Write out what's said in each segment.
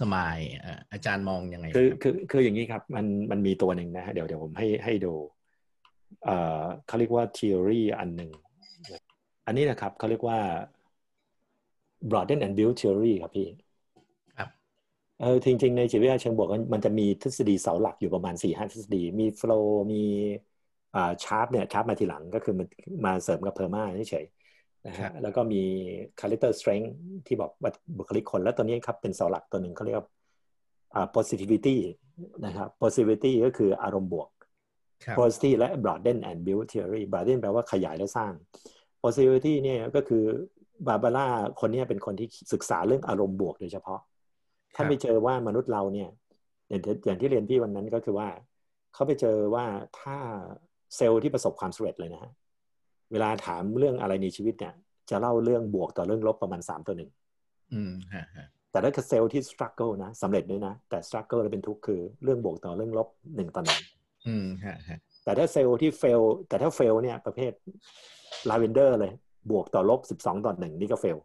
สมายอาจารย์มองยังไงคือคือคืออย่างนี้ครับ มันมันมีตัวหนึ่งนะฮะเดี๋ยวเดี๋ยวผมให้ให้ดูเอ่อเขาเรียกว่า theory อันหนึ่งอันนี้นะครับเขาเรียกว่า broaden and build theory ครับพี่ครับเออจริงๆ ในจิตวิทยาเชิงบวกมันจะมีทฤษฎีเสาหลักอยู่ประมาณสี่ห้าทฤษฎีมี flow มีอ่าชาร์ปเนี่ยชาร์ปมาทีหลังก็คือมันมาเสริมกับเพอร์มาเฉยๆ นะฮะแล้วก็มี character strength ที่บอกว่าบุคลิกคน แล้วตัวนี้ครับเป็นเสาหลักตัวหนึ่งเขาเรียกว่าอ่า positivity นะครับ positivity ก็คืออารมณ์บวกครับ positivity และ broaden and build theory broaden แปลว่าขยายและสร้าง positivity เนี่ยก็คือบาบาร่าคนเนี้เป็นคนที่ศึกษาเรื่องอารมณ์บวกโดยเฉพาะท่านไปเจอว่ามนุษย์เราเนี่ยอย่างที่อย่างที่เรียนพี่วันนั้นก็คือว่า เขาไปเจอว่าถ้าเซลล์ที่ประสบความสำเร็จเลยนะฮะ เวลาถามเรื่องอะไรในชีวิตเนี่ย จะเล่าเรื่องบวกต่อเรื่องลบประมาณสามต่อหนึ่งอืมฮะฮะแต่ถ้าเซลล์ที่ struggle นะสำเร็จด้วยนะ แต่ struggle แล้วเป็นทุกข์คือเรื่องบวกต่อเรื่องลบหนึ่งต่อหนึ่งอืมฮะฮะแต่ถ้าเซลล์ที่ fail แต่ถ้า fail เนี่ยประเภทลาเวนเดอร์เลย บวกต่อลบสิบสองต่อหนึ่งนี่ก็ fail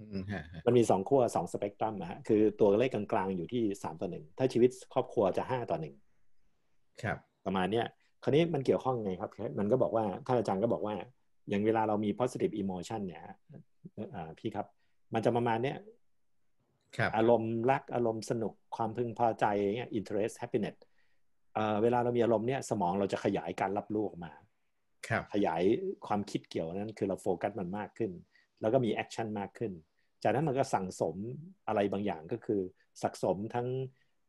อืมฮะฮะมันมีสองขั้วสองสเปกตรัมนะฮะคือตัวเลขกลางๆอยู่ที่สามต่อหนึ่งถ้าชีวิตครอบครัวจะห้าต่อหนึ่งครับ ประมาณเนี้ย คราวนี้มันเกี่ยวข้องไงครับ มันก็บอกว่าท่านอาจารย์ก็บอกว่า อย่างเวลาเรามี positive emotion เนี่ยฮะอ่าพี่ครับ มันจะประมาณเนี้ยครับอารมณ์รักอารมณ์สนุกความพึงพอใจเงี้ย interest happiness เอ่อเวลาเรามีอารมณ์เนี้ยสมองเราจะขยายการรับรู้ออกมาครับขยายความคิดเกี่ยวนั้นคือเราโฟกัสมันมากขึ้น แล้วก็มี action มากขึ้น จากนั้นมันก็สั่งสมอะไรบางอย่างก็คือสะสมทั้ง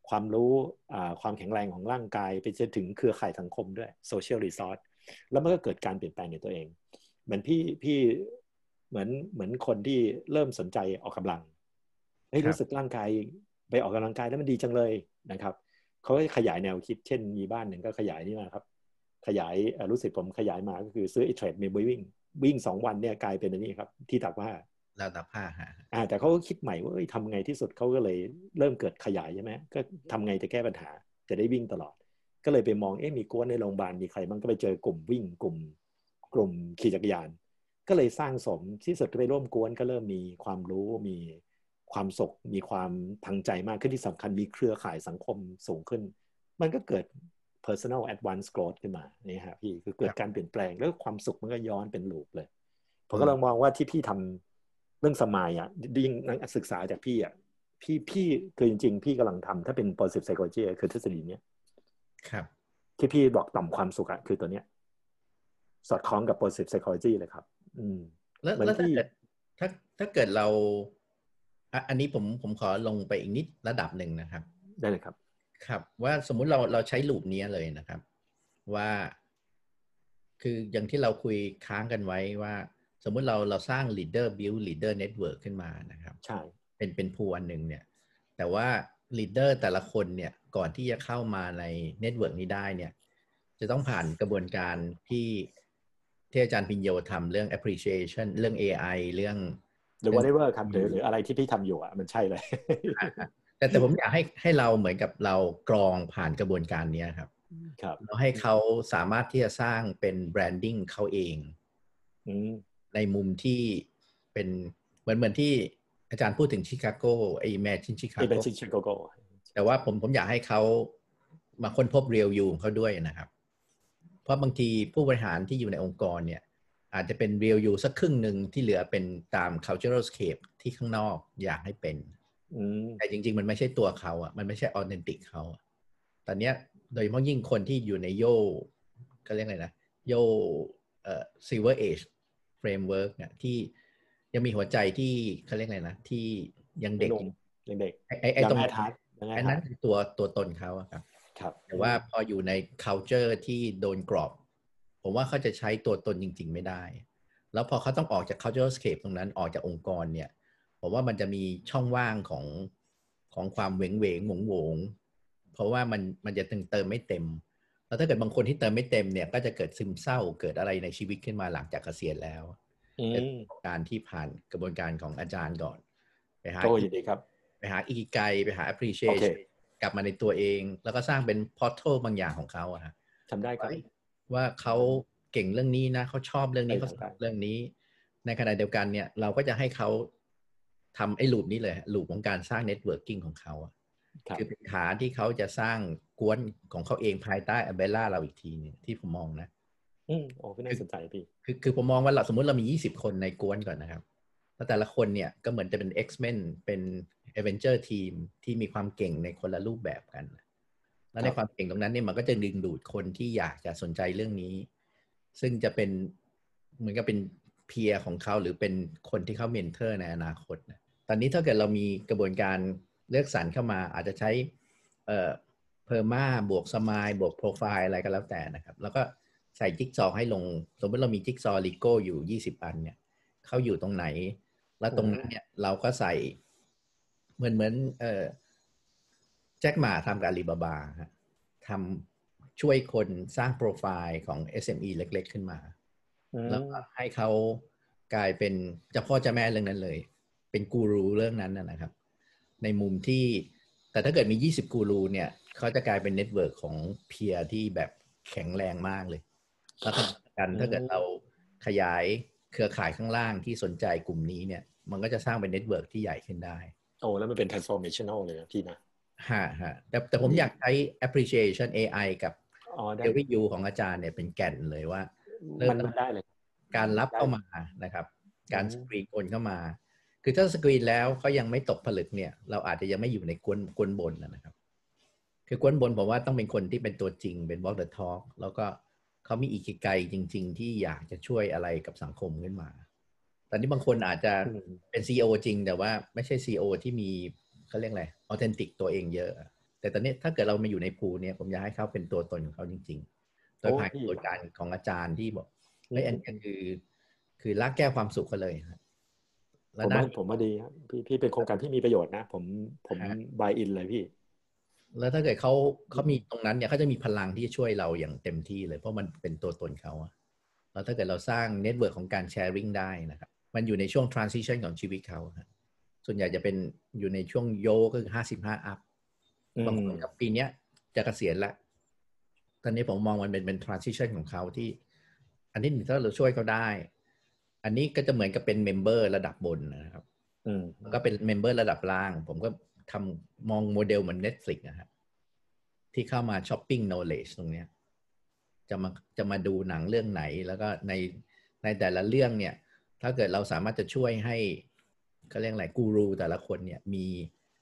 ความรู้อ่าความแข็งแรงของร่างกาย ไปจนถึงเครือข่ายสังคมด้วย social resource แล้วมันก็เกิดการเปลี่ยนแปลงในตัวเอง เหมือนพี่พี่เหมือนเหมือนคนที่เริ่มสนใจออกกำลังเฮ้ยครับรู้สึกร่างกายไปออกกำลังกายแล้วมันดีจังเลยนะครับเขาก็ขยายแนวคิดเช่นมีบ้านหนึ่งก็ขยายนี่มาครับ ขยายเอ่อรู้สึกผมขยายมาก็คือซื้อไอ้เทรดเมย์วิ่งวิ่งสองวันเนี่ยกลายเป็นอันนี้ครับ ที่ตักว่าเราตับผ้าฮะอ่าแต่เขาก็คิดใหม่ว่าเอ้ยทำไงที่สุดเขาก็เลยเริ่มเกิดขยายใช่ไหมก็ทำไงจะแก้ปัญหา จะได้วิ่งตลอด ก็เลยไปมองเอ๊ะมีกวนในโรงพยาบาลมีใครบ้างก็ไปเจอกลุ่มวิ่งกลุ่ม กลุ่มขี่จักรยาน ก็เลยสร้างสมที่สุดไปร่วมกวนก็เริ่มมีความรู้มีความสุขมีความทางใจมากขึ้นที่สำคัญมีเครือข่ายสังคมสูงขึ้น มันก็เกิด personal advance growth ขึ้นมานี่ฮะพี่คือเกิดการเปลี่ยนแปลงแล้วความสุขมันก็ย้อนเป็นลูปเลยผมก็ลองมองว่าที่พี่ทำเรื่องสมายอะยิ่งนักศึกษาจากพี่อะพี่พี่คือจริง ๆ พี่กำลังทำถ้าเป็น positive psychology คือทฤษฎีเนี้ยครับที่พี่บอกต่อมความสุขอะคือตัวเนี้ย สอดคล้องกับ positive psychology เลยครับ อืม แล้วเหมือนแล้วถ้าที่เกิดถ้าถ้าเกิดเราอะอันนี้ผมผมขอลงไปอีกนิดระดับหนึ่งนะครับ ได้เลยครับ ครับ ว่าสมมุติเราเราใช้ลูปนี้เลยนะครับ ว่า คืออย่างที่เราคุยค้างกันไว้ว่า สมมุติเราเราสร้าง leader build leader network ขึ้นมานะครับใช่เป็นเป็น pool อันหนึ่งเนี่ยแต่ว่า leader แต่ละคนเนี่ยก่อนที่จะเข้ามาใน network นี้ได้เนี่ยจะต้องผ่านกระบวนการที่ที่อาจารย์ภิญโญทำเรื่อง appreciation เรื่อง AI เรื่องหรือ whatever ครับหรือหรืออะไรที่พี่ทำอยู่อะมันใช่เลย แต่แต่ผมอยากให้ให้เราเหมือนกับเรากรองผ่านกระบวนการเนี้ยครับครับแล้วให้เขาสามารถที่จะสร้างเป็น branding เขาเองอืม ในมุมที่เป็นเหมือนเหมือนที่อาจารย์พูดถึงชิคาโกไอ้แมชินชิคาที่เป็นโกชิชิโกโกแต่ว่าผมผมอยากให้เขามาค้นพบเรียลยูของเขาด้วยนะครับ เพราะบางทีผู้บริหารที่อยู่ในองค์กรเนี่ย อาจจะเป็นเรียลยูสักครึ่งหนึ่งที่เหลือเป็นตาม cultural scape ที่ข้างนอกอยากให้เป็นอืมแต่จริง ๆ มันไม่ใช่ตัวเขาอะมันไม่ใช่ออเทนติกเขาอะตอนเนี้ยโดยเฉพาะยิ่งคนที่อยู่ในโยก็เรียกอะไรนะ โยเอ่อ silver age framework เนี่ยที่ยังมีหัวใจที่เขาเรียกอะไรนะ ที่ยังเด็กหนุ่มยังเด็กไอ้ไอ้ไอ้ยังตรงแอทาร์ยังแอไอ้ทานั้นร์คือตัวตัวตนเขาอะครับ ครับ แต่ว่าพออยู่ใน culture ที่โดนกรอบ ผมว่าเขาจะใช้ตัวตนจริง ๆ ไม่ได้ แล้วพอเขาต้องออกจาก cultural scape ตรงนั้นออกจากองค์กรเนี่ย ผมว่ามันจะมีช่องว่างของของความเหวงเหวงหวงหวงเพราะว่ามันมันจะเติมเติมไม่เต็ม แล้วถ้าเกิดบางคนที่เติมไม่เต็มเนี่ย ก็จะเกิดซึมเศร้าเกิดอะไรในชีวิตขึ้นมาหลังจากเกษียณแล้วอืเป็นมการที่ผ่านกระบวนการของอาจารย์ก่อน ไปหาโอ้ยินดีครับ ไปหาอีกไกไปหาโอ appreciation เคกลับมาในตัวเอง แล้วก็สร้างเป็น portal บางอย่างของเขาอะฮะทำได้ครับว่าเขาเก่งเรื่องนี้นะเขาชอบเรื่องนี้ใช่เขาครับชอบเรื่องนี้ ในขณะเดียวกันเนี่ย เราก็จะให้เขาทำไอ้ loop นี้เลย loop ของการสร้าง networking ของเขาอะ ครับคือเป็นฐานที่เขาจะสร้างก๊วนของเขาเองภายใต้ umbrella เราอีกทีหนึงที่ผมมองนะ อืมโอ้ก็น่าสนใจพี่คือคือผมมองว่าเราสมมติเรามี 20 คนในก๊วนก่อนนะครับแล้วแต่ละคนเนี่ยก็เหมือนจะเป็น X-Men เป็น Avenger Team ที่มีความเก่งในคนละรูปแบบกัน แล้วในความเก่งตรงนั้นเนี่ยมันก็จะดึงดูดคนที่อยากจะสนใจเรื่องนี้ ซึ่งจะเป็นเหมือนกับเป็น peer ของเขาหรือเป็นคนที่เขา mentor ในอนาคตนะตอนนี้ถ้าเกิดเรามีกระบวนการ เลือกสรรเข้ามาอาจจะใช้เอ่อ PERMA บวก SMILE บวกโปรไฟล์อะไรก็แล้วแต่นะครับ แล้วก็ใส่จิ๊กซอว์ให้ลง สมมติเรามีจิ๊กซอว์เลโก้อยู่ 20 อันเนี่ยเขาอยู่ตรงไหน แล้วตรงนั้นเนี่ยเราก็ใส่ เหมือนเหมือนเออแจ็คหม่าทำกับอาลีบาบาฮะทำช่วยคนสร้างโปรไฟล์ของ SME เล็ก ๆ ขึ้นมาอืมแล้วก็ให้เขากลายเป็นเจ้าพ่อเจ้าแม่เรื่องนั้นเลย เป็นกูรูเรื่องนั้นนะนะครับ ในมุมที่ แต่ถ้าเกิดมี 20 กูรูเนี่ยเขาจะกลายเป็น network ของ peer ที่แบบแข็งแรงมากเลยแล้วขณะเดียวกันถ้าเกิดเราขยายเครือข่ายข้างล่างที่สนใจกลุ่มนี้เนี่ย มันก็จะสร้างเป็น network ที่ใหญ่ขึ้นได้ โอ้แล้วมันเป็น transformational เลยนะพี่นะฮะฮะแต่แต่ผมอยากใช้ appreciation AI กับอ๋อได้ theory U ของอาจารย์เนี่ยเป็นแก่นเลยว่าเริ่มมันมันได้เลย การรับเข้ามานะครับ การอืมสกรีนคนเข้ามา คือถ้าสกรีนแล้วเขายังไม่ตกผลึกเนี่ย เราอาจจะยังไม่อยู่ในก๊วนก๊วนบนนะนะครับ คือกวนบนผมว่าต้องเป็นคนที่เป็นตัวจริงเป็น walk the talk แล้วก็เขามีอีกิไกจริง ๆ ที่อยากจะช่วยอะไรกับสังคมขึ้นมา ตอนนี้บางคนอาจจะอืมเป็น CEO จริง แต่ว่าไม่ใช่ CEO ที่มีเขาเรียกอะไรออเทนติกตัวเองเยอะ แต่ตอนนี้ถ้าเกิดเรามาอยู่ในภูเนี่ยผมอยากให้เขาเป็นตัวตนของเขาจริงๆ โดยผ่านกระบวนการของอาจารย์ที่บอกเฮ้ยอันนี้คือ คือลากแก้วความสุขเขาเลยครับ ผแล้วมด้าว่านผมว่าดีครับพี่พี่เป็นโครงการที่มีประโยชน์นะ ผมผมฮะ buy in เลยพี่ แล้วถ้าเกิดเขาเขามีตรงนั้นเนี่ยเขาจะมีพลังที่จะช่วยเราอย่างเต็มที่เลย เพราะมันเป็นตัวตนเขาอะแล้วถ้าเกิดเราสร้าง network ของการ sharing ได้นะครับ มันอยู่ในช่วง transition ของชีวิตเขาครับส่วนใหญ่จะเป็นอยู่ในช่วงโยก็คือห้าสิบห้า up อืมบางคนกับปีเนี้ยจะเกษียณละ ตอนนี้ผมมองมันเป็นเป็น transition ของเขาที่ อันที่หนึ่งถ้าเราช่วยเขาได้ อันนี้ก็จะเหมือนกับเป็น member ระดับบนนะครับ อืมก็เป็น member ระดับล่าง ผมก็ทำมองโมเดลเหมือน Netflix นะครับที่เข้ามา shopping knowledge ตรงเนี้ยจะมาจะมาดูหนังเรื่องไหน แล้วก็ในในแต่ละเรื่องเนี่ย ถ้าเกิดเราสามารถจะช่วยให้เขาเรียกอะไรกูรูแต่ละคนเนี่ยมี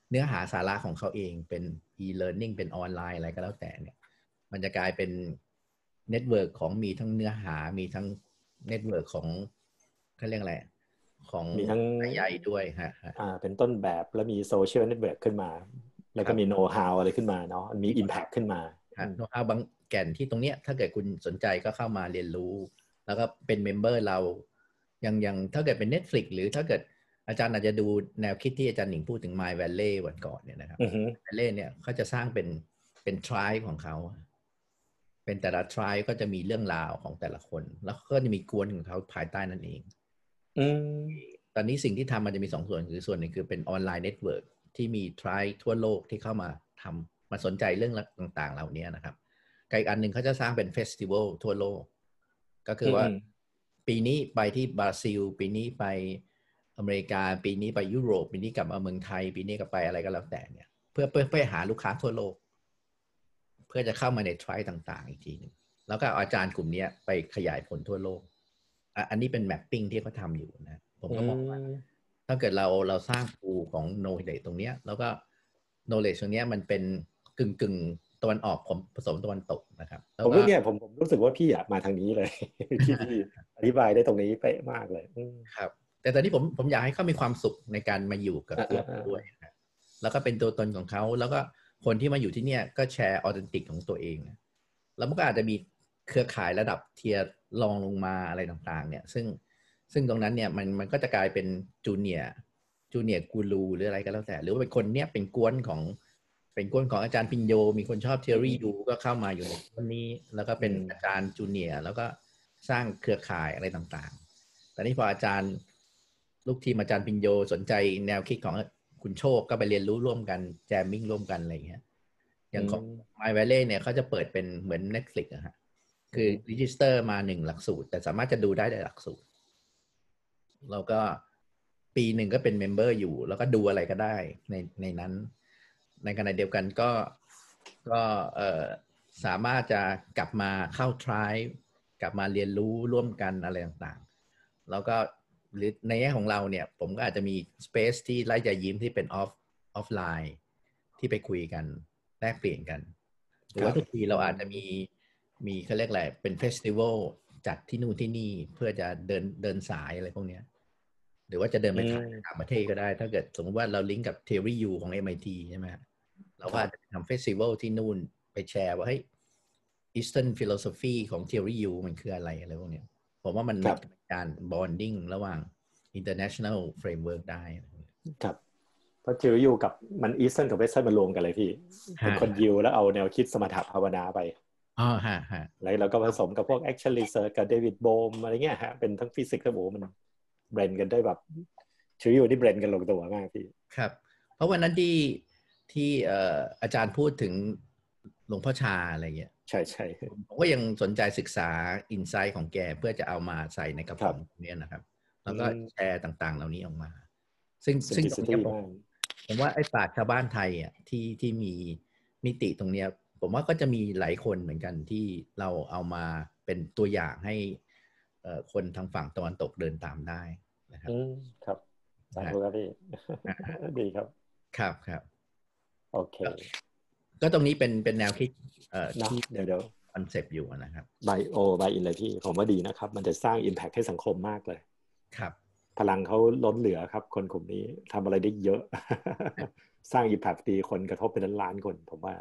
เนื้อหาสาระของเขาเองเป็น e-learning เป็นออนไลน์อะไรก็แล้วแต่เนี่ย มันจะกลายเป็น network ของมีทั้งเนื้อหามีทั้งnetwork ของ เขาเรียกอะไรของมีทั้งใหญ่ด้วยฮะฮะอ่า เป็นต้นแบบแล้วมี social network ขึ้นมา แล้วก็มีโน้ตฮาวอะไรขึ้นมาเนาะมี impact ขึ้นมาฮะโน้ตฮาวบางแก่นที่ตรงเนี้ยถ้าเกิดคุณสนใจก็เข้ามาเรียนรู้ แล้วก็เป็น member เราอย่างอย่างถ้าเกิดเป็น Netflix หรือถ้าเกิดอาจารย์อาจจะดูแนวคิดที่อาจารย์หนิงพูดถึง Mindvalley วันก่อนเนี่ยนะครับอือฮึ Valley เนี่ยเขาจะสร้างเป็นเป็น tribe ของเขาเป็นแต่ละ tribe ก็จะมีเรื่องราวของแต่ละคน แล้วก็จะมีก๊วนของเขาภายใต้นั่นเอง อืมตอนนี้สิ่งที่ทำมันจะมีสองส่วนคือส่วนหนึ่งคือเป็นออนไลน์ network ที่มี tribe ทั่วโลกที่เข้ามาทำมาสนใจเรื่องต่างๆ เหล่านี้นะครับกับอีกอันหนึ่งเขาจะสร้างเป็น festival ทั่วโลก ก็คือว่าอืมปีนี้ไปที่บราซิล ปีนี้ไปอเมริกา ปีนี้ไปยุโรป ปีนี้กลับมาเมืองไทย ปีนี้ก็ไปอะไรก็แล้วแต่เนี่ย เพื่อเพื่อเพื่อหาลูกค้าทั่วโลก เพื่อจะเข้ามาในทริต่างๆ อีกทีหนึงแล้วก็เอาอาจารย์กลุ่มเนี้ยไปขยายผลทั่วโลก อะอันนี้เป็นแมปปิ้งที่เขาทำอยู่นะ ผมก็มองว่า ถ้าเกิดเราเราสร้างภูของ knowledge ตรงเนี้ย แล้วก็ knowledge ตรงเนี้ยมันเป็นกึ่งกึ่งๆตะวันออกผมผสมตะวันตกนะครับแล้วผมก็ว่าเนี่ยผมผมรู้สึกว่าพี่อะมาทางนี้เลยที่พี่อธิบายได้ตรงนี้เป๊ะมากเลยอืมครับ แต่ตอนนี้ผมผมอยากให้เขามีความสุขในการมาอยู่กับอ่าตัวอ่าด้วยนะแล้วก็เป็นตัวตนของเขาแล้วก็คนที่มาอยู่ที่เนี่ยก็แชร์ authentic ของตัวเองนะแล้วมันก็อาจจะมี เครือข่ายระดับ tier รองลงมาอะไรต่างๆ เนี่ย ซึ่งซึ่งตรงนั้นเนี่ยมันมันก็จะกลายเป็น junior junior กูรูหรืออะไรก็แล้วแต่ หรือว่าเป็นคนเนี่ยเป็นก๊วนของเป็นก๊วนของอาจารย์ภิญโญ มีคนชอบ Theory U ก็เข้ามาอยู่ในก๊วนนี้ แล้วก็เป็นอืมอาจารย์ junior แล้วก็สร้างเครือข่ายอะไรต่างๆ แต่นี่พออาจารย์ลูกทีมอาจารย์ภิญโญสนใจแนวคิดของคุณโชคก็ไปเรียนรู้ร่วมกัน jamming ร่วมกันอะไรอย่างเงี้ยอย่างของ Mindvalley เนี่ยเขาจะเปิดเป็นเหมือน Netflix อะฮะ คือ register มาหนึ่งหลักสูตร แต่สามารถจะดูได้ในหลักสูตร แล้วก็ปีหนึ่งก็เป็น member อยู่ แล้วก็ดูอะไรก็ได้ในในนั้น ในขณะเดียวกันก็ก็เออสามารถจะกลับมาเข้าทริ e กลับมาเรียนรู้ร่วมกันอะไรต่างๆ แล้วก็หรือในแง่ของเราเนี่ย ผมก็อาจจะมี space ที่ไล่จะยิ้มที่เป็น off offline ที่ไปคุยกันแลกเปลี่ยนกันหรือว่าทุกปีเราอาจจะมี มีเขาเรียกอะไรเป็น festival จัดที่นู่นที่นี่เพื่อจะเดินเดินสายอะไรพวกเนี้ย หรือว่าจะเดินไปขายต่างประเทศก็ได้ ถ้าเกิดสมมติว่าเราลิงก์กับ Theory U ของ MIT ใช่ไหมเราก็อาจจะทำ festival ที่นู่นไปแชร์ว่าเฮ้ย Eastern Philosophy ของ Theory U มันคืออะไรอะไรพวกเนี้ยผมว่ามันเป็นการ bonding ระหว่าง international framework ได้ ครับ เพราะ Theory U กับมัน Eastern กับ Western มันรวมกันเลยพี่ เป็นคนยิวแล้วเอาแนวคิดสมถะภาวนาไป อ๋อฮะฮะแล้วเราก็ผสมกับพวก action research กับเดวิดโบมอะไรเงี้ยฮะเป็นทั้งฟิสิกส์และโอ้มัน blend กันได้แบบชีวิตนี่ blend กันลงตัวมากพี่ครับ เพราะวันนั้นที่ที่เอ่ออาจารย์พูดถึงหลวงพ่อชาอะไรเงี้ยใช่ใช่ผมก็ยังสนใจศึกษาอินไซต์ของแกเพื่อจะเอามาใส่ในกระป๋องนี้นะครับ แล้วก็แชร์ต่างๆ เหล่านี้ออกมา ซึ่งซึ่งตรงนี้ผมผมว่าไอ้ปราชญ์ชาวบ้านไทยอะที่ที่มีมิติตรงเนี้ย ผมว่าก็จะมีหลายคนเหมือนกันที่เราเอามาเป็นตัวอย่างให้คนทางฝั่งตะวันตกเดินตามได้นะครับครับสาธุครับพี่ดีครับ ครับครับโอเค ก็ตรงนี้เป็นเป็นแนวคิดเอ่อที่เดี๋ยวเดี๋ยว concept อยู่นะครับ buy buy in เลยพี่ผมว่าดีนะครับ มันจะสร้าง impact ให้สังคมมากเลย ครับ พลังเขาล้นเหลือครับ คนกลุ่มนี้ทำอะไรได้เยอะ สร้าง impact ดีคนกระทบเป็นล้านคน ผมว่า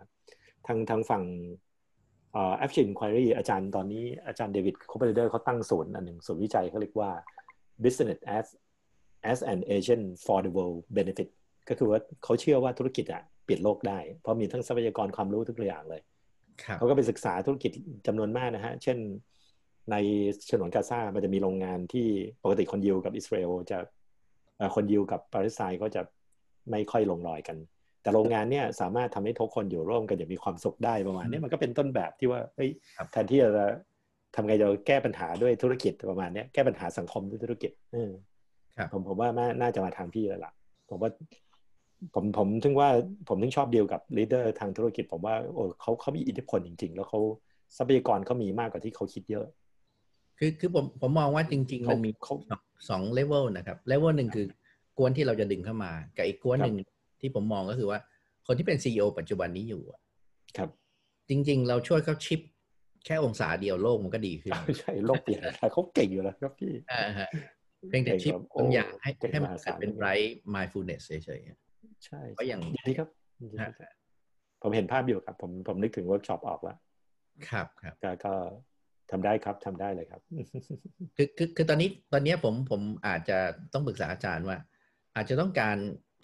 ทางทางฝั่ง Appreciative Inquiry อาจารย์ตอนนี้อาจารย์เดวิดคูเปอร์ไรเดอร์เขาตั้งศูนย์อันหนึ่งศูนย์วิจัยเขาเรียกว่า business as as an agent for the world benefit ก็คือว่าเขาเชื่อว่าธุรกิจอะเปลี่ยนโลกได้ เพราะมีทั้งทรัพยากรความรู้ทุกอย่างเลย เขาก็ไปศึกษาธุรกิจจำนวนมากนะฮะ เช่นในฉนวนกาซา มันจะมีโรงงานที่ปกติคนยิวกับอิสราเอลจะคนยิวกับปาเลสไตน์ก็จะไม่ค่อยลงรอยกัน แต่โรงงานเนี่ยสามารถทำให้ทุกคนอยู่ร่วมกันอย่างมีความสุขได้ประมาณนี้มันก็เป็นต้นแบบที่ว่าเฮ้ยแทนที่จะทำไงจะแก้ปัญหาด้วยธุรกิจประมาณนี้แก้ปัญหาสังคมด้วยธุรกิจอืผมผมว่าน่าจะมาทางพี่แล้วล่ะผมว่าผมผมถึงว่าผมถึงชอบเดียวกับ leader ทางธุรกิจ ผมว่าโอ้เขาเขามีอิทธิพลจริง ๆ แล้วเขาทรัพยากรเขามีมากกว่าที่เขาคิดเยอะ คือคือผมผมมองว่าจริง ๆ มันมีสองเลเวลนะครับเล vel หนึ่งคือก๊วนที่เราจะดึงเข้ามา กับอีกก๊วนหนึ่ง ที่ผมมองก็คือว่า คนที่เป็น CEO ปัจจุบันนี้อยู่ครับ จริง ๆ เราช่วยเขา shift แค่องศาเดียวโลกมันก็ดีขึ้นใช่โลกเปลี่ยนเขาเก่งอยู่แล้วครับพี่เพียงแต่ shift บางอย่างให้ให้มันเกิดเป็นไร mindfulness เฉยๆใช่ก็อย่างดีครับ ผมเห็นภาพอยู่ครับ ผมผมนึกถึงเวิร์กช็อปออกแล้วครับครับก็ทำได้ครับทำได้เลยครับ คือคือคือตอนนี้ตอนนี้ผมผมอาจจะต้องปรึกษาอาจารย์ว่า อาจจะต้องการ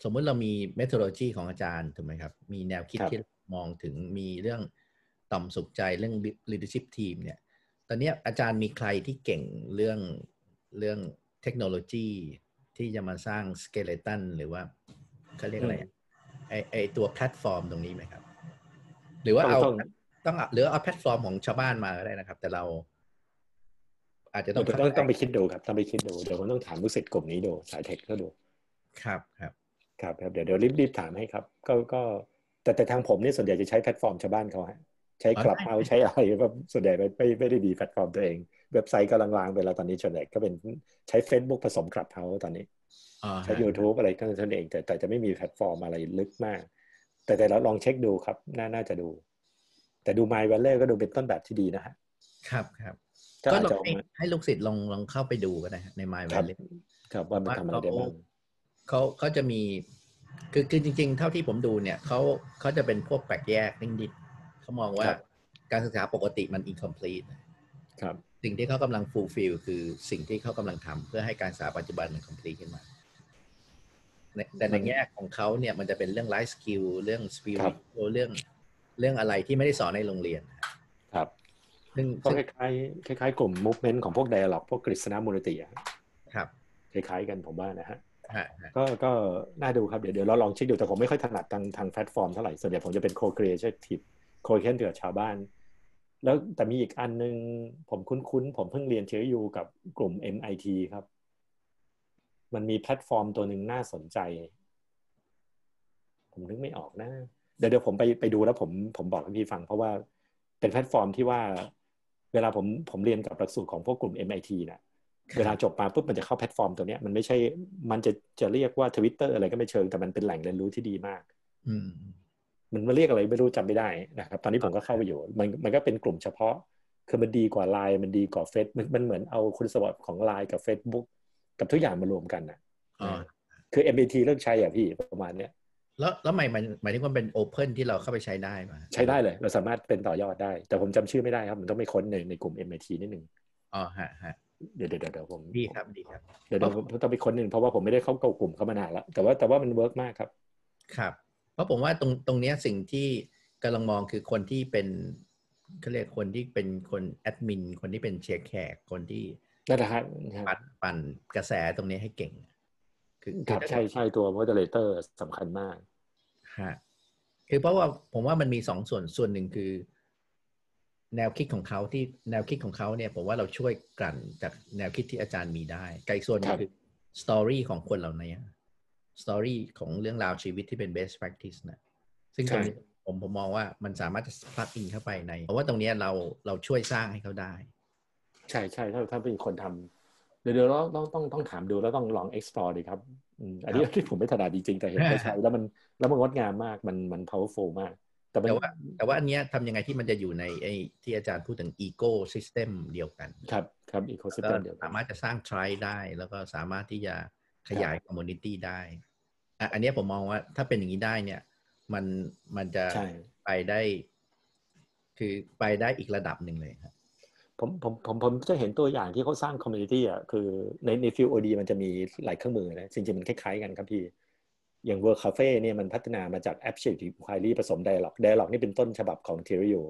สมมุติเรามี methodology ของอาจารย์ถูกไหมครับ มีแนวคิดที่มองถึงมีเรื่องต่อมสุขใจเรื่อง leadership team เนี่ย ตอนนี้อาจารย์มีใครที่เก่งเรื่องเรื่องเทคโนโลยีที่จะมาสร้าง skeleton หรือว่าเขาเรียกอะไรไอไอตัวแพลตฟอร์มตรงนี้ไหมครับ หรือว่าเอาต้องหรือเอาแพลตฟอร์มของชาวบ้านมาก็ได้นะครับ แต่เรา อาจจะต้องต้องต้องไปคิดดูครับ ต้องไปคิดดูเดี๋ยวผมต้องถามลูกศิษย์กลุ่มนี้ดูสาย tech ก็ดู ครับครับ ครับครับเดี๋ยวเดี๋ยวรีบรีบถามให้ครับ ก็ก็แต่แต่ทางผมนี่ส่วนใหญ่จะใช้แพลตฟอร์มชาวบ้านเขาฮะใช้ Clubhouse ใช้อะไรแบบส่วนใหญ่ไม่ไม่ไม่ได้ดีแพลตฟอร์มตัวเอง เว็บไซต์กำลังวางไปแล้วตอนนี้ส่วนใหญ่ก็เป็นใช้ Facebook ผสม Clubhouse ตอนนี้ใช้ YouTube อะไรก็นั่นเอง แต่แต่จะไม่มีแพลตฟอร์มอะไรลึกมาก แต่แต่เราลองเช็คดูครับน่าน่าจะดู แต่ดู My v a l ล่ก็ดูเป็นต้นแบบที่ดีนะฮะครับครับก็ลองให้ให้ลูกศิษย์ลองลองเข้าไปดูก็ได้ใน My v a l ล่ครับว่ามันทำอะไรได้บ้าง เขาเขาจะมีคือคือจริง ๆ เท่าที่ผมดูเนี่ยเขาเขาจะเป็นพวกแปลกแยกนิดๆเขามองว่าการศึกษาปกติมัน incomplete ครับ สิ่งที่เขากำลัง fulfill คือสิ่งที่เขากำลังทำเพื่อให้การศึกษาปัจจุบันมัน complete ขึ้นมาแต่ในแง่ของเขาเนี่ยมันจะเป็นเรื่อง life skill เรื่อง spirit เรื่องเรื่องอะไรที่ไม่ได้สอนในโรงเรียน ครับซึ่งก็คล้ายๆคล้ายๆกลุ่ม movement ของพวก dialog พวกกฤษณมูลติครับ คล้ายๆกันผมว่านะฮะ ก็ก็น่าดูครับเดี๋ยวเดี๋ยวเราลองเช็คดูแต่ผมไม่ค่อยถนัดทางทางแพลตฟอร์มเท่าไหร่ส่วนใหญ่ผมจะเป็นโคเ c ร e a t i ทีฟโคเคนเดือชาวบ้าน แล้วแต่มีอีกอันนึงผมคุ้นๆ ผมเพิ่งเรียนเชื้ออยู่กับกลุ่ม MIT ครับ มันมีแพลตฟอร์มตัวหนึ่งน่าสนใจ ผมนึกไม่ออกนะเดี๋ยวเดี๋ยวผมไปไปดูแล้วผมผมบอกให้พี่ฟัง เพราะว่าเป็นแพลตฟอร์มที่ว่าเวลาผมผมเรียนกับหลักสูตรของพวกกลุ่ม MIT เนี่ย เวลาจบมาปุ๊บมันจะเข้าแพลตฟอร์มตัวเนี้ยมันไม่ใช่มันจะจะเรียกว่าทวิตเตอร์อะไรก็ไม่เชิงแต่มันเป็นแหล่งเรียนรู้ที่ดีมากอืมมันมาเรียกอะไรไม่รู้จำไม่ได้นะครับ ตอนนี้ผมก็เข้าไปอยู่ มันมันก็เป็นกลุ่มเฉพาะ คือมันดีกว่าไลน์มันดีกว่าเฟซมันมันเหมือนเอาคุณสมบัติของไลน์กับ Facebook กับทุกอย่างมารวมกันนะอ๋อคือ MBT เลิกใช้อะพี่ประมาณเนี้ยแล้วแล้วหมายหมายหมายถึงว่าเป็น openที่เราเข้าไปใช้ได้ไหมใช้ได้เลย เราสามารถเป็นต่อยอดได้ แต่ผมจำชื่อไม่ได้ครับมันต้องไปค้นในในกลุ่ม MIT นิดนึงอ๋อฮะฮะ เดี๋ยวเดี๋ยวเดี๋ยวผมดีครับดีครับ เดี๋ยวเดี๋ยวผมต้องไปค้นหนึ่งเพราะว่าผมไม่ได้เข้ากลุ่มเข้ามานานแล้ว แต่ว่าแต่ว่ามัน work มากครับ ครับ เพราะผมว่าตรงตรงเนี้ยสิ่งที่กำลังมองคือคนที่เป็นเขาเรียกคนที่เป็นคนแอดมิน คนที่เป็นเชียร์แขกคนที่นั่นแหละฮะปั่นปั่นกระแสตรงนี้ให้เก่ง คือครับใช่ใช่ตัว moderator สำคัญมากฮะคือเพราะว่าผมว่ามันมีสองส่วนส่วนหนึ่งคือ แนวคิดของเขาที่แนวคิดของเขาเนี่ยผมว่าเราช่วยกลั่นจากแนวคิดที่อาจารย์มีได้ไกลส่วนหนึครังบคือสตอรี่ของคนเหล่านี้สตอรี่ของเรื่องราวชีวิตที่เป็น best practice นะซึ่งตรงนี้ผมผมมองว่ามันสามารถจะ plug in เข้าไปใน เพราะว่าตรงเนี้ยเราเราช่วยสร้างให้เขาได้ ใช่ใช่ถ้าถ้าเป็นคนทำเดี๋ยวเดี๋ยวเราต้องต้องต้องถามดูแล้วต้องลอง explore ดีครับอืมอันนี้ที่ผมไม่ถนัดจริงๆแต่เห็นเขาใช้แล้วมันแล้วมันงดงามมากมันมัน powerful มาก แต่มันแต่ว่าแต่ว่าอันเนี้ยทำยังไงที่มันจะอยู่ในไอ้ที่อาจารย์พูดถึง eco system เดียวกันครับครับก็ ecosystem เดียวกัสานมารถจะสร้าง tribe ได้ แล้วก็สามารถที่จะขยาย community ได้อะอันเนี้ยผมมองว่าถ้าเป็นอย่างนี้ได้เนี่ย มันมันจะใช่ไปได้ คือไปได้อีกระดับหนึ่งเลยครับผมผมผมผมจะเห็นตัวอย่างที่เขาสร้าง community อะคือในใน field OD มันจะมีหลายเครื่องมือนะจริงๆมันคล้ายๆกันครับพี่ อย่าง World Cafe เนี่ยมันพัฒนามาจากแอป Shape Inquiry ผสม Dialog Dialog นี่เป็นต้นฉบับของ t e r i o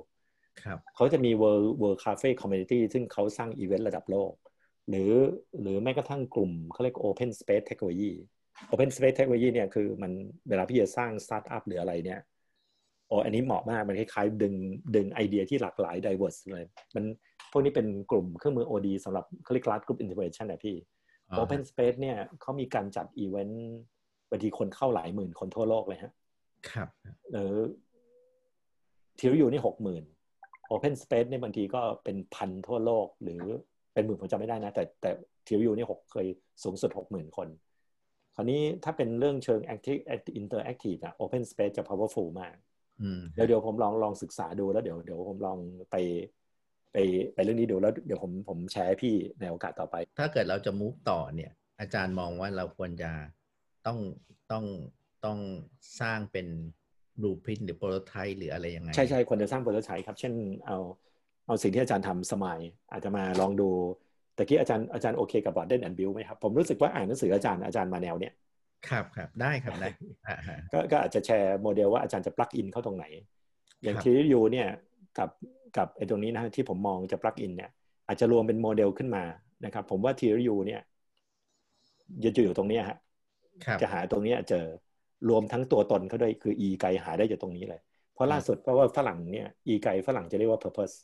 ครับเขาจะมี World World Cafe Community ซึ่งเขาสร้างอีเวนต์ระดับโลก หรือหรือแม้กระทั่งกลุ่มเขาเรียก Open Space Technology Open Space Technology เนี่ยคือมันเวลาพี่จะสร้างสตาร์ทอัพหรืออะไรเนี่ยโอ้อันนี้เหมาะมาก มันคล้ายๆดึงดึงไอเดียที่หลากหลาย diverse เลย มันพวกนี้เป็นกลุ่มเครื่องมือ OD สำหรับเขาเรียก Large Group Intervention นะพี่อ๋อ Open Space เนี่ยเขามีการจัดอีเวนต์ บางทีคนเข้าหลายหมื่นคนทั่วโลกเลยฮะ ครับหรือ Theory U นี่หกหมื่น Open Space เนี่ยบางทีก็เป็นพันทั่วโลก หรือเป็นหมื่นผมจำไม่ได้นะ แต่แต่ทีรีอยู่นี่หกเคยสูงสุดหกหมื่นคน คราวนี้ถ้าเป็นเรื่องเชิง active interactive อะ Open Space จะ powerful มากอืมเดี๋ยวเดี๋ยวผมลองลองศึกษาดูแล้วเดี๋ยวเดี๋ยวผมลองไปไปไปเรื่องนี้ดูแล้วเดี๋ยวผมผมแชร์ให้พี่ในโอกาสต่อไป ถ้าเกิดเราจะ move ต่อเนี่ย อาจารย์มองว่าเราควรจะ ต้องต้องต้องสร้างเป็น blueprint หรือ prototype หรืออะไรยังไง ใช่ใช่ควรจะสร้างโปรโตไทป์ครับ เช่นเอาเอาสิ่งที่อาจารย์ทำสมัย อาจจะมาลองดูตะกี้อาจารย์อาจารย์โอเคกับ Broaden and Build ไหมครับ ผมรู้สึกว่าอ่านหนังสืออาจารย์อาจารย์มาแนวเนี้ยครับครับได้ครับได้อ่าฮะก็ก็อาจจะแชร์โมเดลว่าอาจารย์จะ plug in เข้าตรงไหน อย่างครับ Theory U เนี่ยกับกับไอ้ตรงนี้นะที่ผมมองจะ plug in เนี่ย อาจจะรวมเป็นโมเดลขึ้นมานะครับ ผมว่า Theory U เนี่ยจะอยู่ตรงเนี้ยฮะครับ จะหาตรงเนี้ยเจอรวมทั้งตัวตนเขาด้วยคือ e ไกหาได้จากตรงนี้เลย เพราะล่าสุดเพราะว่าฝรั่งเนี่ย e ไกฝรั่งจะเรียกว่า purpose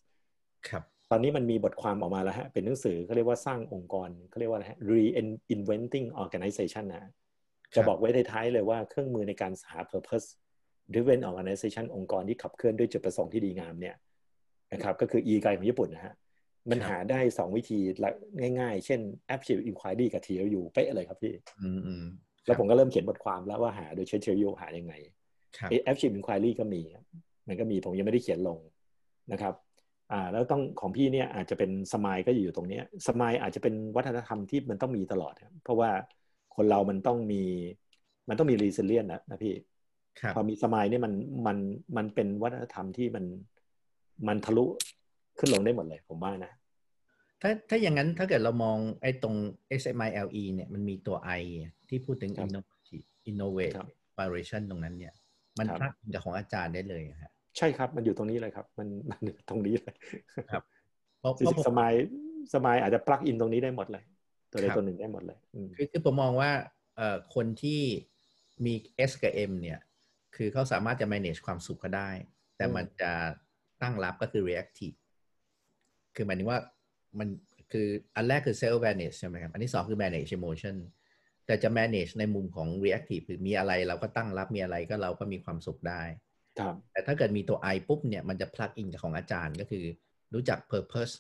ครับตอนนี้มันมีบทความออกมาแล้วฮะ เป็นหนังสือเขาเรียกว่าสร้างองค์กรเขาเรียกว่าอะไรฮะ reinventing organization นะจะบอกไว้ในท้ายเลยว่าเครื่องมือในการหา purpose driven organization องค์กรที่ขับเคลื่อนด้วยจุดประสงค์ที่ดีงามเนี่ยนะครับก็คือ e ไกของญี่ปุ่นนะฮะมันหาได้สองวิธีละง่ายๆ เช่น Aptitude Inquiry กับ TLU เป๊ะเลยครับพี่อืมอืม แล้วผมก็เริ่มเขียนบทความแล้วว่าหาโดยใช้ TLU หายังไงครับแอปชิมอินควายรี่ก็มีครับมันก็มีผมยังไม่ได้เขียนลงนะครับอ่าแล้วต้องของพี่เนี่ยอาจจะเป็นสมายก็อยู่ตรงเนี้ยสมายอาจจะเป็นวัฒนธรรมที่มันต้องมีตลอดครับเพราะว่าคนเรามันต้องมีมันต้องมีรีเซเลียนนะนะพี่ครับพอมีสมายเนี่ยมันมันมันเป็นวัฒนธรรมที่มันมันทะลุขึ้นลงได้หมดเลย ผมว่านะ ถ้าถ้าอย่างนั้นถ้าเกิดเรามองไอ้ตรง SMILE เนี่ยมันมีตัว I ที่พูดถึงครับ innovate innovate ครับ inspiration ตรงนั้นเนี่ย มันครับพลักกับของอาจารย์ได้เลยฮะใช่ครับมันอยู่ตรงนี้เลยครับ มันมันอยู่ตรงนี้เลยครับเพราะจริเพราะงผมๆสมายสมายอาจจะปลักอินตรงนี้ได้หมดเลย ตัวใดครับตัวหนึ่งได้หมดเลยอืมคือคือผมมองว่าเอ่อคนที่มี S กับ M เนี่ย คือเขาสามารถจะ manage ความสุขก็ได้ แต่มันจะตั้งรับก็คือ reactive คือหมายถึงว่า มันคืออันแรกคือ self awareness ใช่ไหมครับ อันที่สองคือ manage emotion แต่จะ manage ในมุมของ reactive คือมีอะไรเราก็ตั้งรับมีอะไรก็เราก็มีความสุขได้ครับแต่ถ้าเกิดมีตัว I ปุ๊บเนี่ยมันจะ plug in กับของอาจารย์ก็คือ รู้จัก purpose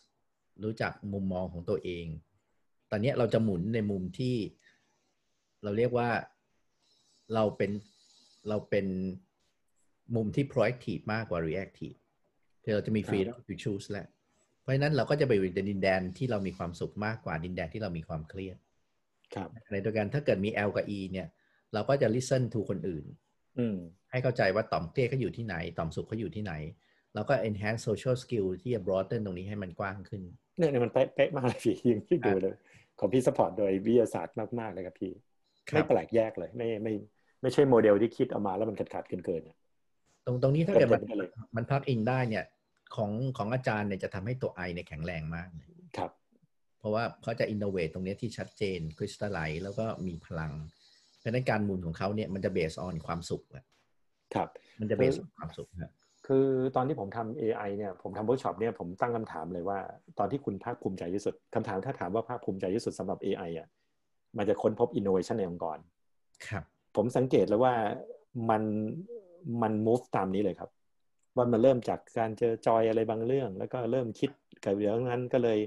รู้จักมุมมองของตัวเอง ตอนเนี้ยเราจะหมุนในมุมที่ เราเรียกว่าเราเป็นเราเป็นมุมที่ proactive มากกว่า reactive คือเราจะมี freedom to choose แล้ว เพราะฉะนั้นเราก็จะไปอยู่ในดินแดนที่เรามีความสุขมากกว่าดินแดนที่เรามีความเครียดครับในเดียวกันถ้าเกิดมี L กับ E เนี่ย เราก็จะ listen to คนอื่นอืมให้เข้าใจว่าต่อมเครียดเขาอยู่ที่ไหน ต่อมสุขเขาอยู่ที่ไหนเราก็ enhance social skill ที่จะ broaden ตรงนี้ให้มันกว้างขึ้น เนี่ยเนี่ยมันเป๊ะเป๊ะมากเลยพี่ยิงที่ดูเลย ของพี่ support โดยวิทยาศาสตร์มากๆเลยครับพี่ครับไม่แปลกแยกเลย ไม่ไม่ไม่ใช่โมเดลที่คิดเอามาแล้วมันขาดขาดเกินเกินๆอะตรงตรงนี้ถ้าเกิดมันเต็มๆไปเลยมัน plug in ได้เนี่ย ของของอาจารย์เนี่ยจะทำให้ตัว I เนี่ยแข็งแรงมากเลยครับ เพราะว่าเขาจะ innovate ตรงเนี้ยที่ชัดเจน crystallize แล้วก็มีพลังเพราะฉะนั้นการหมุนของเขาเนี่ยมันจะ based on ความสุขอะครับ มันจะ based on ความสุขนะคือตอนที่ผมทำ AI เนี่ยผมทำเวิร์กช็อปเนี่ยผมตั้งคำถามเลยว่า ตอนที่คุณภาคภูมิใจที่สุดคำถามถ้าถามว่าภาคภูมิใจที่สุดสำหรับ AI อะมันจะค้นพบ innovation ในองค์กร ครับ ผมสังเกตแล้วว่ามันมัน move ตามนี้เลยครับ ว่ามันเริ่มจากการเจอจอยอะไรบางเรื่อง แล้วก็เริ่มคิดกับเรื่องนั้นก็เลย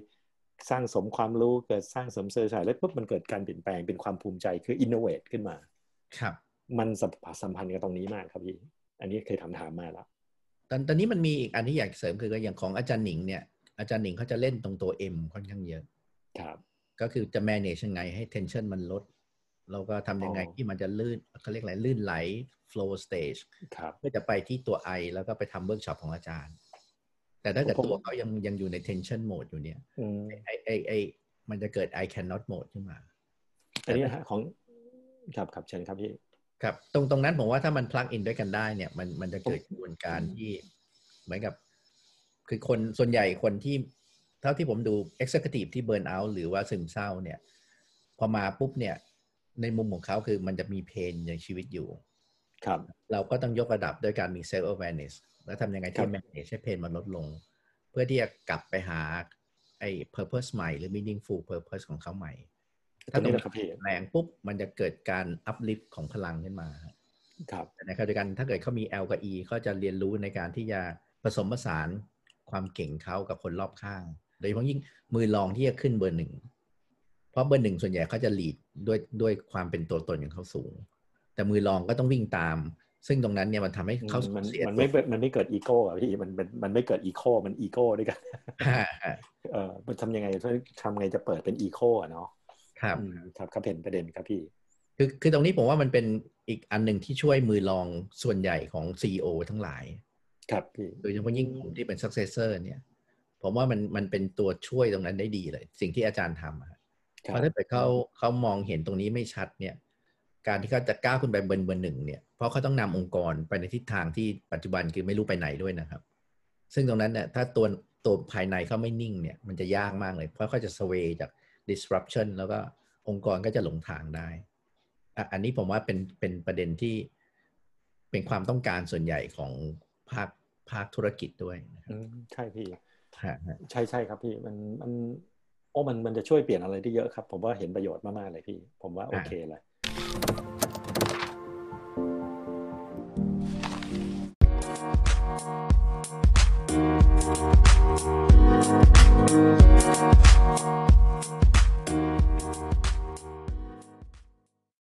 สร้างสมความรู้เกิดสร้างสมเซอร์ชายแล้วปุ๊บมันเกิดการเปลี่ยนแปลงเป็นความภูมิใจคือ innovate ขึ้นมา ครับ มันสัมสัมพันธ์กับตรงนี้มากครับพี่อันนี้เคยถามถามมาแล้วตอนตอนนี้มันมีอีกอันที่อยากเสริมคืออย่างของอาจารย์หนิงเนี่ยอาจารย์หนิงเขาจะเล่นตรงตัว M ค่อนข้างเยอะ ครับ ก็คือจะ manage ยังไงให้ tension มันลด แล้วก็ทำยังไงอ๋อที่มันจะลื่นเขาเรียกอะไรลื่นไหล flow state ครับเพื่อจะไปที่ตัว I แล้วก็ไปทำเวิร์กช็อปของอาจารย์ แต่ถ้าเกิดผมตัวเขายังยังอยู่ใน tension mode อยู่เนี่ยอืมไอ้ไอ้ไอ้มันจะเกิด I cannot mode ขึ้นมาอันนี้นะฮะของครับครับเชิญครับพี่ครับตรงตรงนั้นผมว่าถ้ามัน plug in ด้วยกันได้เนี่ยมันมันจะเกิดกระบวนการที่เหมือนกับ คือคนส่วนใหญ่คนที่ เท่าที่ผมดู executive ที่ burn out หรือว่าซึมเศร้าเนี่ย พอมาปุ๊บเนี่ย ในมุมของเขาคือมันจะมีเพนในชีวิตอยู่ ครับ เราก็ต้องยกระดับด้วยการมี self awareness แล้วทำยังไงครัที่บ manage ให้เพนมันลดลง เพื่อที่จะกลับไปหาไอ้ purpose ใหม่หรือ meaningful purpose ของเขาใหม่ตรถ้างตรนี้งแหนี้ละครับพี่แรงปุ๊บ มันจะเกิดการ uplift ของพลังขึ้นมา ครับแต่ในขณะเดียวกันถ้าเกิดเขามี L กับ E เขาจะเรียนรู้ในการที่จะผสมผสานความเก่งเขากับคนรอบข้าง โดยเฉพาะยิ่งมือรองที่จะขึ้นเบอร์หนึ่ง เพราะเบอร์หนึ่งส่วนใหญ่เขาจะ lead ด้วยด้วยความเป็นตัวตนของเขาสูง แต่มือรองก็ต้องวิ่งตาม ซึ่งตรงนั้นเนี่ยมันทำให้เขามันเสียมันไม่เกิดมันไม่เกิดอีโก้อะพี่มันมันมันไม่เกิดอีโคมันอีโก้ด้วยกันอ่าอ่าเออมันทำยังไงทำไงจะเปิดเป็นอีโก้อะเนาะครับอืมครับครับเห็นประเด็นครับพี่คือคือตรงนี้ผมว่ามันเป็นอีกอันหนึ่งที่ช่วยมือรองส่วนใหญ่ของ CEO ทั้งหลาย ครับพี่โดยเฉพาะยิ่งกลุ่มที่เป็น successor เนี่ย ผมว่ามันมันเป็นตัวช่วยตรงนั้นได้ดีเลย สิ่งที่อาจารย์ทำอะครับครั เพบราะถ้าเกิดเขาเขามองเห็นตรงนี้ไม่ชัดเนี่ย การที่เขาจะก้าวขึ้นไปเบอร์เบอร์หนึ่งเนี่ยเพราะเขาต้องนำองค์กรไปในทิศทางที่ปัจจุบันคือไม่รู้ไปไหนด้วยนะครับ ซึ่งตรงนั้นเนี่ยถ้าตัวตัวภายในเขาไม่นิ่งเนี่ยมันจะยากมากเลย เพราะเขาจะ sway จาก disruption แล้วก็องค์กรก็จะหลงทางได้อะอันนี้ผมว่าเป็นเป็นประเด็นที่เป็นความต้องการส่วนใหญ่ของภาคภาคธุรกิจด้วยนะครับอืมใช่พี่ฮะฮะใช่ใช่ครับพี่มันมัน โอ้มันมันจะช่วยเปลี่ยนอะไรได้เยอะครับ ผมว่าเห็นประโยชน์มากๆเลยพี่ ผมว่าโอเคเลย